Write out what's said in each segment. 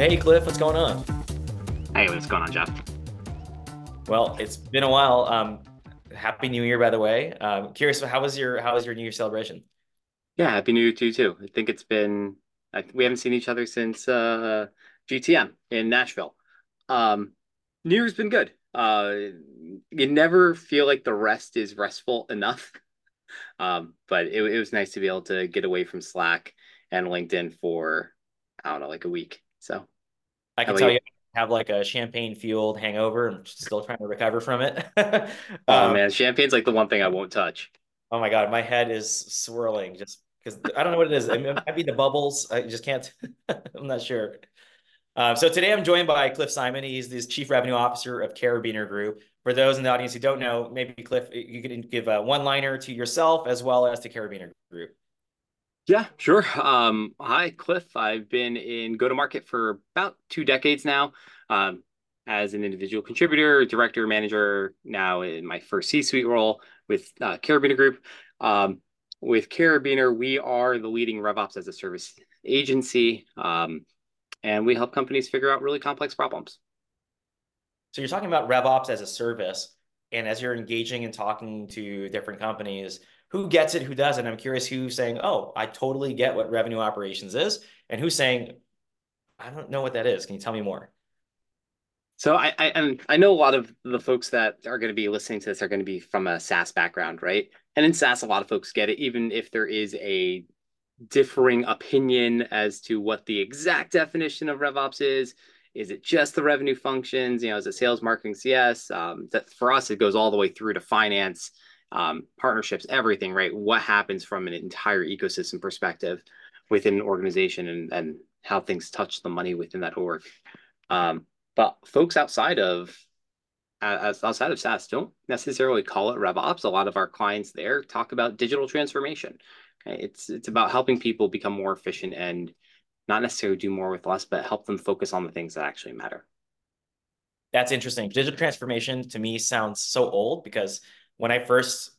Hey, Cliff, what's going on? Hey, what's going on, Jeff? Well, it's been a while. Um, happy New Year, by the way. Um, curious, how was your how was your New Year celebration? Yeah, happy New Year to you too. I think it's been I, we haven't seen each other since uh, GTM in Nashville. Um, New Year's been good. Uh, you never feel like the rest is restful enough. Um, but it, it was nice to be able to get away from Slack and LinkedIn for I don't know, like a week. So I can tell you, you have like a champagne fueled hangover and still trying to recover from it. oh um, man, champagne's like the one thing I won't touch. Oh my god, my head is swirling just because I don't know what it is. I mean, be the bubbles. I just can't. I'm not sure. Uh, so today I'm joined by Cliff Simon. He's the Chief Revenue Officer of Carabiner Group. For those in the audience who don't know, maybe Cliff, you could give a one-liner to yourself as well as to Carabiner Group. Yeah, sure. Um, hi, Cliff. I've been in go-to-market for about two decades now. Um, as an individual contributor, director, manager, now in my first C-suite role with uh, Carabiner Group. Um, with Carabiner, we are the leading RevOps as a service agency, um, and we help companies figure out really complex problems. So you're talking about RevOps as a service, and as you're engaging and talking to different companies, who gets it, who doesn't. I'm curious who's saying, "Oh, I totally get what revenue operations is," and who's saying, "I don't know what that is." Can you tell me more? So I I I know a lot of the folks that are going to be listening to this are going to be from a SaaS background, right? And in SaaS, a lot of folks get it, even if there is a differing opinion as to what the exact definition of RevOps is. Is it just the revenue functions? You know, is it sales, marketing, CS? Um, that for us, it goes all the way through to finance um, partnerships, everything, right? What happens from an entire ecosystem perspective within an organization and, and how things touch the money within that org. Um, but folks outside of outside of SaaS don't necessarily call it RevOps. A lot of our clients there talk about digital transformation. Okay? It's it's about helping people become more efficient and not necessarily do more with less, but help them focus on the things that actually matter. That's interesting. Digital transformation to me sounds so old because when I first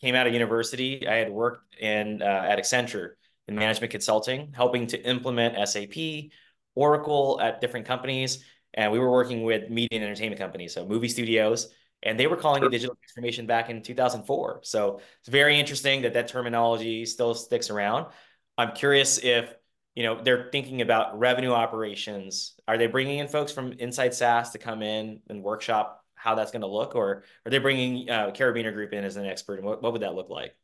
came out of university, I had worked in uh, at Accenture in management consulting, helping to implement SAP, Oracle at different companies, and we were working with media and entertainment companies, so movie studios, and they were calling it digital transformation back in 2004. So it's very interesting that that terminology still sticks around. I'm curious if you know they're thinking about revenue operations. Are they bringing in folks from inside SaaS to come in and workshop how that's going to look, or are they bringing uh, Carabiner Group in as an expert? And what, what would that look like?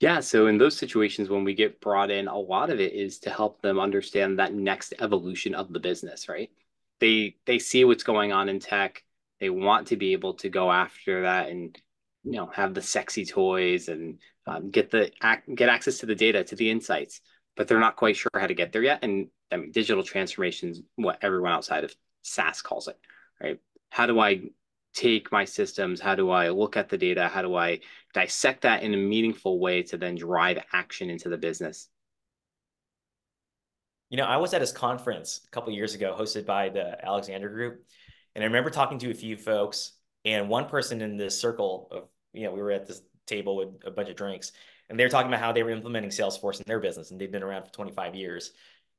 Yeah, so in those situations, when we get brought in, a lot of it is to help them understand that next evolution of the business, right? They they see what's going on in tech. They want to be able to go after that and you know have the sexy toys and um, get the get access to the data, to the insights, but they're not quite sure how to get there yet. And I mean, digital transformation is what everyone outside of SaaS calls it, right? How do I take my systems? How do I look at the data? How do I dissect that in a meaningful way to then drive action into the business? You know, I was at his conference a couple years ago, hosted by the Alexander Group, and I remember talking to a few folks, and one person in this circle of, you know, we were at this table with a bunch of drinks, and they were talking about how they were implementing Salesforce in their business, and they've been around for 25 years.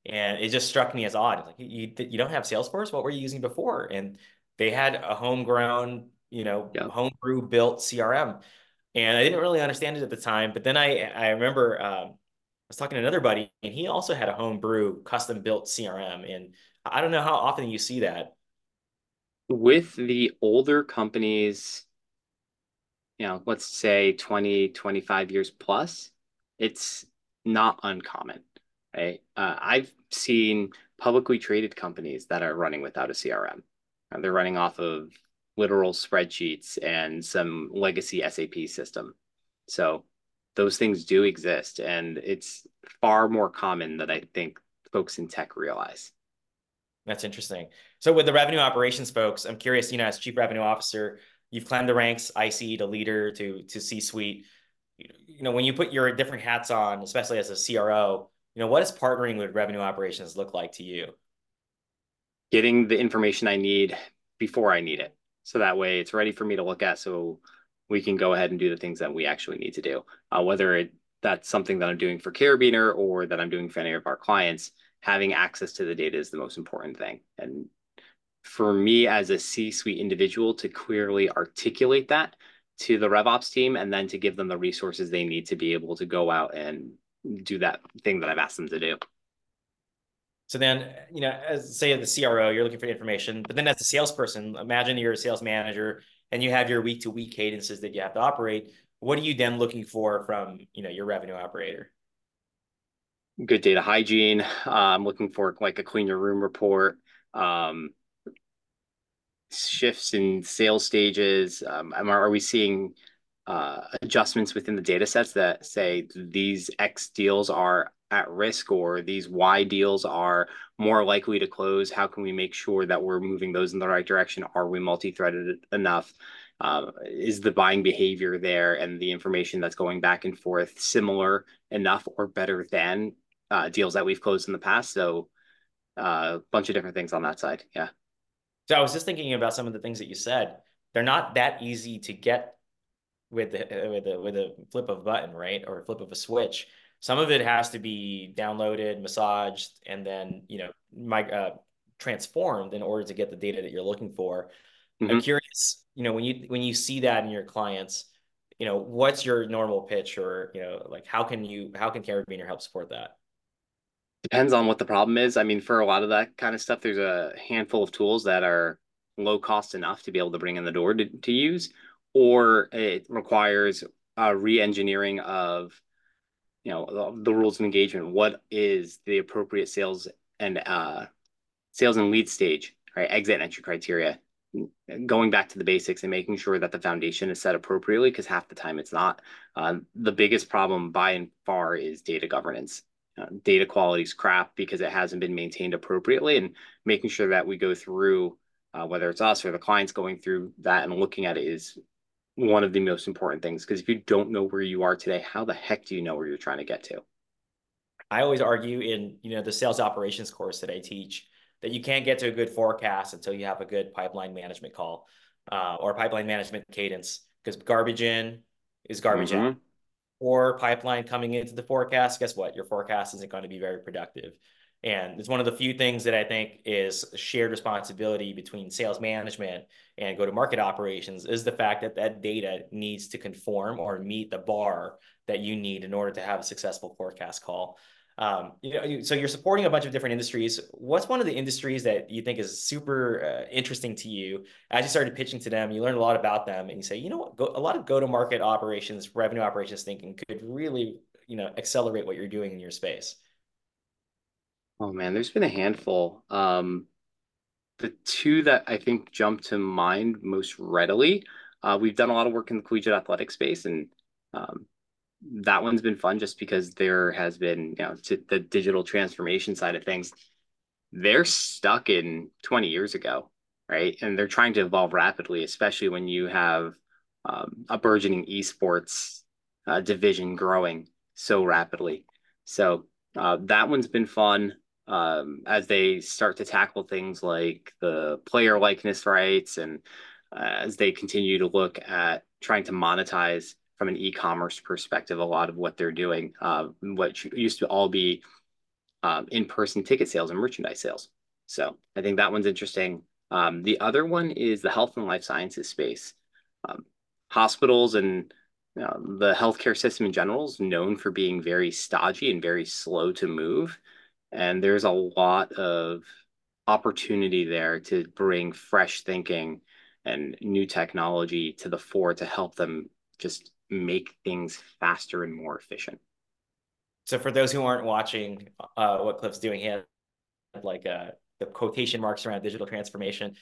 And it just struck me as odd. Like, you, you don't have Salesforce? What were you using before? And they had a homegrown, you know, yeah. homebrew built CRM. And I didn't really understand it at the time. But then I, I remember um, I was talking to another buddy, and he also had a homebrew custom built CRM. And I don't know how often you see that. With the older companies, you know, let's say 20, 25 years plus, it's not uncommon, right? Uh, I've seen publicly traded companies that are running without a CRM. Uh, they're running off of literal spreadsheets and some legacy SAP system. So those things do exist, and it's far more common than I think folks in tech realize. That's interesting. So with the revenue operations folks, I'm curious, you know, as chief revenue officer, you've climbed the ranks, IC to leader to to C-suite. You know, when you put your different hats on, especially as a CRO, you know, what does partnering with revenue operations look like to you? Getting the information I need before I need it. So that way it's ready for me to look at so we can go ahead and do the things that we actually need to do. Uh, whether it, that's something that I'm doing for Carabiner or that I'm doing for any of our clients, having access to the data is the most important thing. And for me as a C-suite individual to clearly articulate that to the RevOps team and then to give them the resources they need to be able to go out and do that thing that I've asked them to do. So then, you know, as say the CRO, you're looking for information, but then as a salesperson, imagine you're a sales manager and you have your week to week cadences that you have to operate. What are you then looking for from, you know, your revenue operator? Good data hygiene. I'm looking for like a clean your room report. Um, shifts in sales stages? Um, are we seeing uh, adjustments within the data sets that say these X deals are at risk or these Y deals are more likely to close? How can we make sure that we're moving those in the right direction? Are we multi-threaded enough? Uh, is the buying behavior there and the information that's going back and forth similar enough or better than uh, deals that we've closed in the past? So a uh, bunch of different things on that side. Yeah. So I was just thinking about some of the things that you said. They're not that easy to get with the, with a with a flip of a button, right, or a flip of a switch. Some of it has to be downloaded, massaged, and then you know, my uh, transformed in order to get the data that you're looking for. Mm-hmm. I'm curious, you know, when you when you see that in your clients, you know, what's your normal pitch, or you know, like how can you how can Carabiner help support that? Depends on what the problem is. I mean, for a lot of that kind of stuff, there's a handful of tools that are low cost enough to be able to bring in the door to, to use, or it requires a re-engineering of, you know, the, the rules of engagement. What is the appropriate sales and uh, sales and lead stage, right? Exit and entry criteria. Going back to the basics and making sure that the foundation is set appropriately, because half the time it's not. Uh, the biggest problem by and far is data governance uh, data quality is crap because it hasn't been maintained appropriately and making sure that we go through uh, whether it's us or the clients going through that and looking at it is one of the most important things because if you don't know where you are today how the heck do you know where you're trying to get to i always argue in you know the sales operations course that i teach that you can't get to a good forecast until you have a good pipeline management call uh, or pipeline management cadence because garbage in is garbage mm-hmm. out or pipeline coming into the forecast, guess what? Your forecast isn't going to be very productive. And it's one of the few things that I think is shared responsibility between sales management and go to market operations is the fact that that data needs to conform or meet the bar that you need in order to have a successful forecast call. Um, you know, so you're supporting a bunch of different industries. What's one of the industries that you think is super uh, interesting to you? As you started pitching to them, you learned a lot about them, and you say, you know what, go, a lot of go-to-market operations, revenue operations thinking could really, you know, accelerate what you're doing in your space. Oh man, there's been a handful. Um, the two that I think jump to mind most readily, uh, we've done a lot of work in the collegiate athletic space, and um, that one's been fun just because there has been, you know, to the digital transformation side of things, they're stuck in 20 years ago, right? And they're trying to evolve rapidly, especially when you have um, a burgeoning esports uh, division growing so rapidly. So uh, that one's been fun um, as they start to tackle things like the player likeness rights and uh, as they continue to look at trying to monetize from an e-commerce perspective a lot of what they're doing uh, what used to all be um, in-person ticket sales and merchandise sales. So i think that one's interesting. Um, the other one is the health and life sciences space. Um, hospitals and you know, the healthcare system in general is known for being very stodgy and very slow to move and there's a lot of opportunity there to bring fresh thinking and new technology to the fore to help them just make things faster and more efficient. So for those who aren't watching uh, what Cliff's doing, here, like uh, the quotation marks around digital transformation.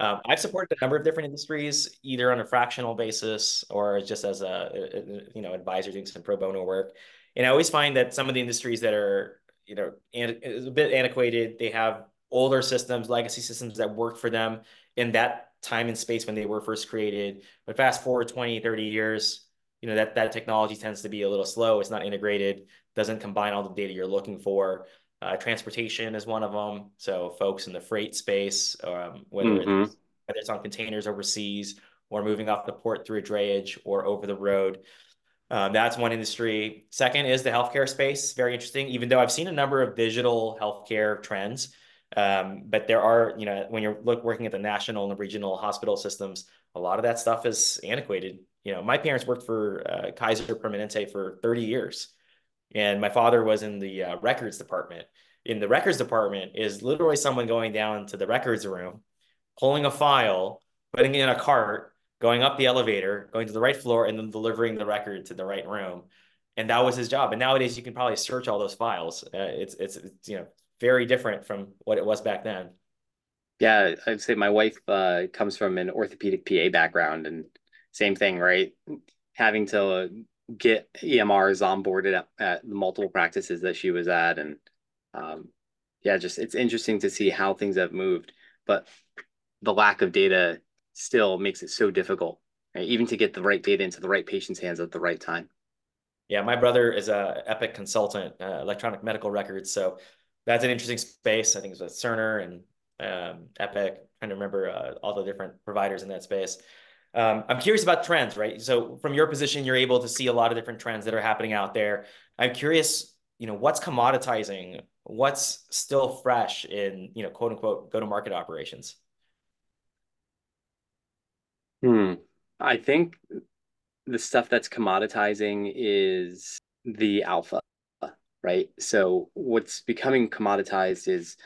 Um, I've supported a number of different industries, either on a fractional basis or just as a, a, you know advisor doing some pro bono work. And I always find that some of the industries that are you know and it's a bit antiquated, they have older systems, legacy systems that worked for them in that time and space when they were first created. But fast forward 20, 30 years, you know that that technology tends to be a little slow. It's not integrated, doesn't combine all the data you're looking for. Uh, transportation is one of them. So folks in the freight space, um, whether mm-hmm. it's, whether it's on containers overseas or moving off the port through a drayage or over the road. Um, that's one industry. Second is the healthcare space. Very interesting, even though I've seen a number of digital healthcare trends. Um, but there are, you know, when you're look, working at the national and the regional hospital systems, a lot of that stuff is antiquated. You know, my parents worked for uh, Kaiser Permanente for 30 years, and my father was in the uh, records department. In the records department is literally someone going down to the records room, pulling a file, putting it in a cart, going up the elevator, going to the right floor, and then delivering the record to the right room. And that was his job. And nowadays, you can probably search all those files. Uh, it's, it's it's you know very different from what it was back then. Yeah, I'd say my wife uh, comes from an orthopedic PA background, and same thing, right? Having to get EMRs onboarded at, at the multiple practices that she was at, and um, yeah, just it's interesting to see how things have moved, but the lack of data still makes it so difficult, right? even to get the right data into the right patient's hands at the right time. Yeah, my brother is a Epic consultant, uh, electronic medical records, so that's an interesting space. I think it's with Cerner and um, Epic. I'm trying to remember uh, all the different providers in that space. Um, I'm curious about trends, right? So from your position, you're able to see a lot of different trends that are happening out there. I'm curious, you know, what's commoditizing? What's still fresh in, you know, quote unquote, go to market operations? Hmm. I think the stuff that's commoditizing is the alpha right? So what's becoming commoditized is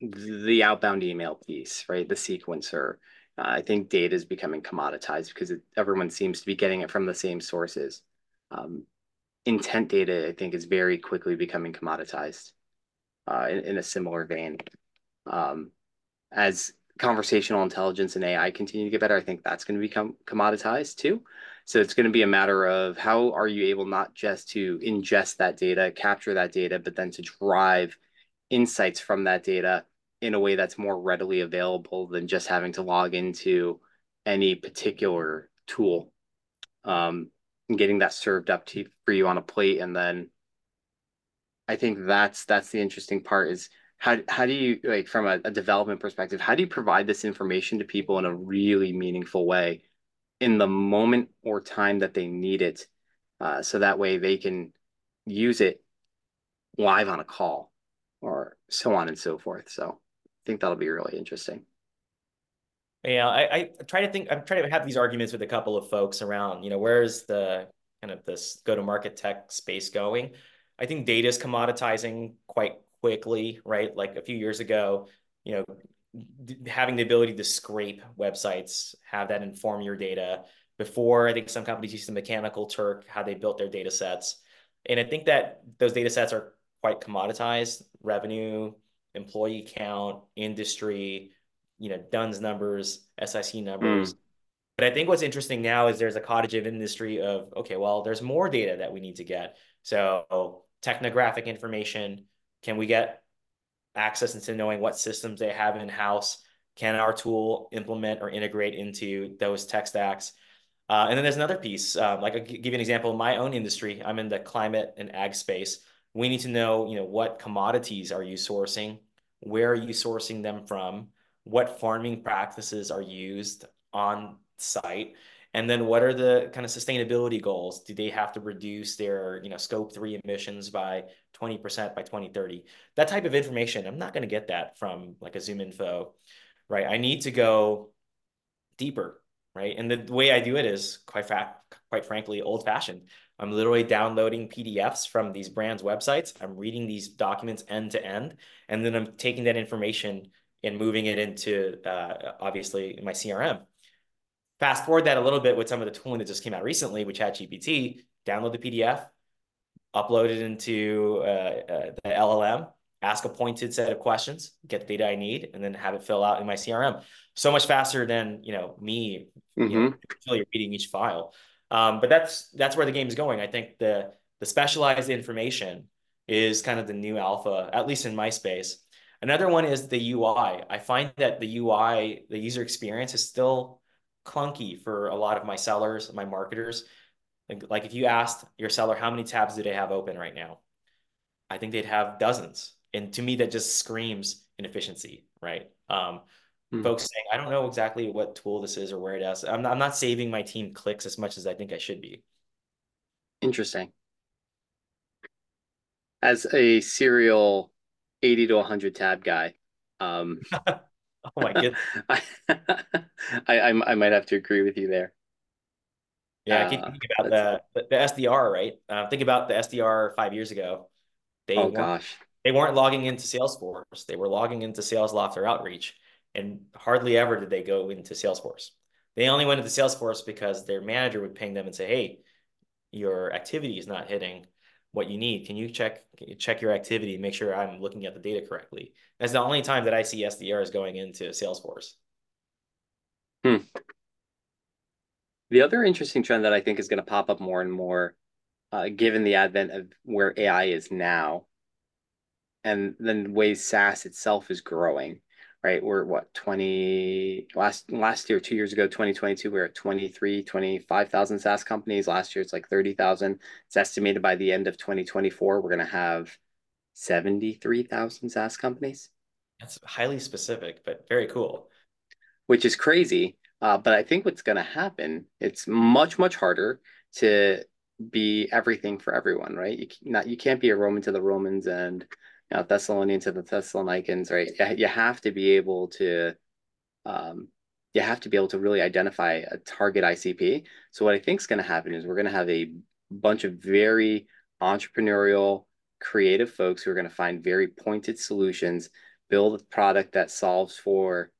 the outbound email piece, right? The sequencer. Uh, I think data is becoming commoditized because it, everyone seems to be getting it from the same sources. Um, intent data, I think, is very quickly becoming commoditized uh, in, in, a similar vein. Um, as conversational intelligence and AI continue to get better, I think that's going to become commoditized too. So it's going to be a matter of how are you able not just to ingest that data, capture that data, but then to drive insights from that data in a way that's more readily available than just having to log into any particular tool um, and getting that served up to for you on a plate and then I think that's that's the interesting part is how how do you like from a, a development perspective how do you provide this information to people in a really meaningful way in the moment or time that they need it uh, so that way they can use it live on a call or so on and so forth? So i think that'll be really interesting. Yeah I, I try to think i'm trying to have these arguments with a couple of folks around you know where's the kind of this go to market tech space going? I think data is commoditizing quite quickly right like a few years ago you know having the ability to scrape websites, have that inform your data. Before, I think some companies used the Mechanical Turk, how they built their data sets. And I think that those data sets are quite commoditized, revenue, employee count, industry, you know, DUNS numbers, SIC numbers. Mm. But I think what's interesting now is there's a cottage of industry of, okay, well, there's more data that we need to get. So technographic information, can we get access into knowing what systems they have in house. Can our tool implement or integrate into those tech stacks? Uh, and then there's another piece, uh, like I'll give you an example in my own industry. I'm in the climate and ag space. We need to know, you know, what commodities are you sourcing? Where are you sourcing them from? What farming practices are used on site? And then what are the kind of sustainability goals? Do they have to reduce their, you know, scope three emissions by 20% by 2030? That type of information, I'm not going to get that from like a ZoomInfo, right? I need to go deeper, right? And the way I do it is quite fa- quite frankly old fashioned. I'm literally downloading PDFs from these brands' websites. I'm reading these documents end to end, and then I'm taking that information and moving it into uh, obviously my CRM. Fast forward that a little bit with some of the tooling that just came out recently with ChatGPT, download the PDF, upload it into uh, uh, the LLM, ask a pointed set of questions, get the data I need, and then have it fill out in my CRM. So much faster than you know me, mm-hmm. you know, mm-hmm. reading each file. Um, but that's that's where the game is going. I think the the specialized information is kind of the new alpha, at least in my space. Another one is the UI. I find that the UI, the user experience, is still clunky for a lot of my sellers, my marketers. Like, like if you asked your seller how many tabs do they have open right now, I think they'd have dozens. And to me, that just screams inefficiency, right? Um, hmm. Folks saying, I don't know exactly what tool this is or where it is. I'm not, I'm not saving my team clicks as much as I think I should be. Interesting. As a serial 80 to 100 tab guy, um, oh my goodness. I, I, I might have to agree with you there. Yeah, I keep Uh, thinking about the the, the SDR, right? Uh, think about the SDR five years ago. They oh weren't gosh. they weren't logging into Salesforce. They were logging into Salesloft or Outreach, and hardly ever did they go into Salesforce. They only went into Salesforce because their manager would ping them and say, "Hey, your activity is not hitting what you need. Can you check check your activity and make sure I'm looking at the data correctly?" That's the only time that I see SDRs going into Salesforce. Hmm. The other interesting trend that I think is going to pop up more and more, uh, given the advent of where AI is now, and then the way SaaS itself is growing, right? We're what 20 last last year, two years ago, 2022, we are at 23, 25,000 SaaS companies. Last year it's like 30,000. It's estimated by the end of 2024, we're going to have 73,000 SaaS companies, That's highly specific, but very cool. which is crazy. Uh, but I think what's going to happen, it's much, much harder to be everything for everyone, right? You not you can't be a Roman to the Romans and you know, Thessalonian to the Thessalonians, right? You have to be able to um, you have to be able to really identify a target ICP. So what I think is going to happen is we're going to have a bunch of very entrepreneurial, creative folks who are going to find very pointed solutions, build a product that solves for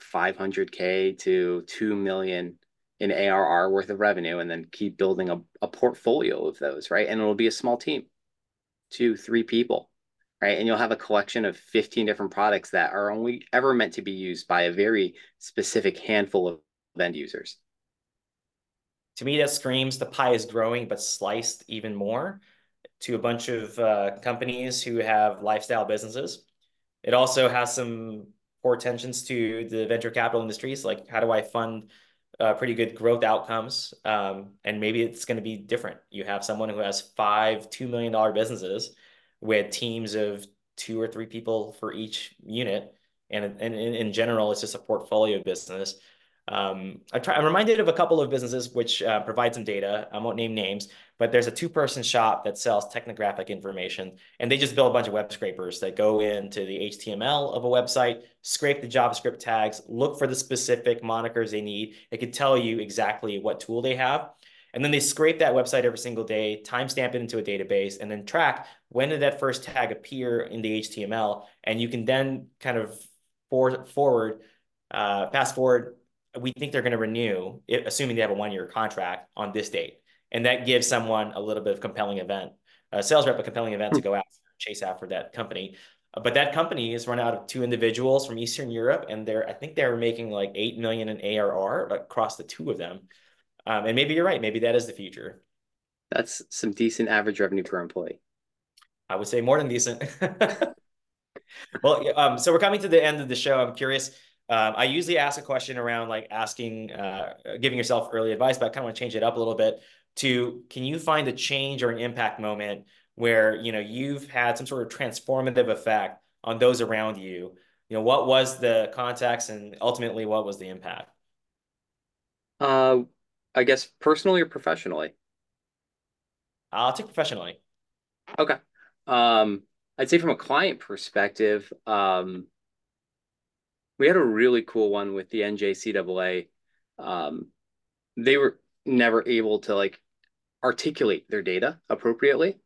500k to 2 million in ARR worth of revenue, and then keep building a, a portfolio of those, right? And it'll be a small team, two, three people right? And you'll have a collection of 15 different products that are only ever meant to be used by a very specific handful of end users. To me, that screams the pie is growing, but sliced even more to a bunch of uh, companies who have lifestyle businesses. It also has some poor tensions to the venture capital industries, like how do I fund uh, pretty good growth outcomes? Um, and maybe it's going to be different. You have someone who has five $2 million businesses with teams of two or three people for each unit. And, and in, general, it's just a portfolio business. Um, I I'm reminded of a couple of businesses which uh, provide some data. I won't name names, but there's a two-person shop that sells technographic information, and they just build a bunch of web scrapers that go into the HTML of a website, scrape the JavaScript tags, look for the specific monikers they need. It could tell you exactly what tool they have. And then they scrape that website every single day, timestamp it into a database, and then track when did that first tag appear in the HTML. And you can then kind of forward, forward uh, fast forward, we think they're going to renew, assuming they have a one-year contract on this date. And that gives someone a little bit of compelling event, a sales rep a compelling event to go after, chase after that company. But that company is run out of two individuals from Eastern Europe, and they're I think they're making like eight million in ARR across the two of them. Um, and maybe you're right. Maybe that is the future. That's some decent average revenue per employee. I would say more than decent. well, um, so we're coming to the end of the show. I'm curious. Um, I usually ask a question around like asking, uh, giving yourself early advice, but I kind of want to change it up a little bit to can you find a change or an impact moment where you know you've had some sort of transformative effect on those around you? You know, what was the context and ultimately what was the impact? Uh, I guess personally or professionally? I'll take professionally. Okay. Um, I'd say from a client perspective, um, we had a really cool one with the NJCAA. Um, they were never able to like articulate their data appropriately.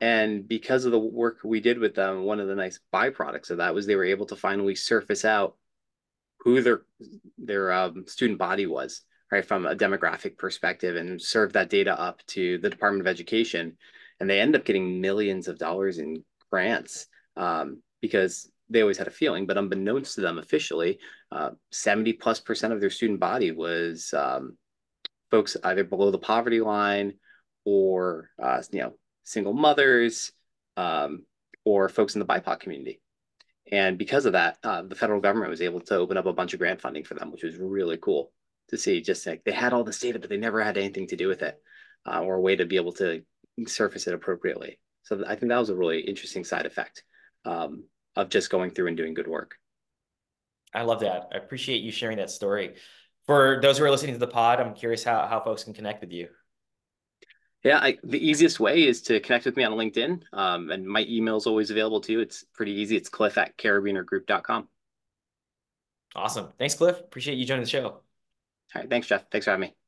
And because of the work we did with them, one of the nice byproducts of that was they were able to finally surface out who their their um, student body was, right, from a demographic perspective, and serve that data up to the Department of Education, and they end up getting millions of dollars in grants um, because they always had a feeling, but unbeknownst to them officially, uh, 70 plus percent of their student body was um, folks either below the poverty line or, uh, you know, single mothers um, or folks in the BIPOC community. And because of that, uh, the federal government was able to open up a bunch of grant funding for them, which was really cool to see. Just like they had all this data, but they never had anything to do with it uh, or a way to be able to surface it appropriately. So I think that was a really interesting side effect um, of just going through and doing good work. I love that. I appreciate you sharing that story. For those who are listening to the pod, I'm curious how, how folks can connect with you. Yeah, I, the easiest way is to connect with me on LinkedIn. Um, and my email is always available too. It's pretty easy. It's cliff at carabinergroup.com. Awesome. Thanks, Cliff. Appreciate you joining the show. All right. Thanks, Jeff. Thanks for having me.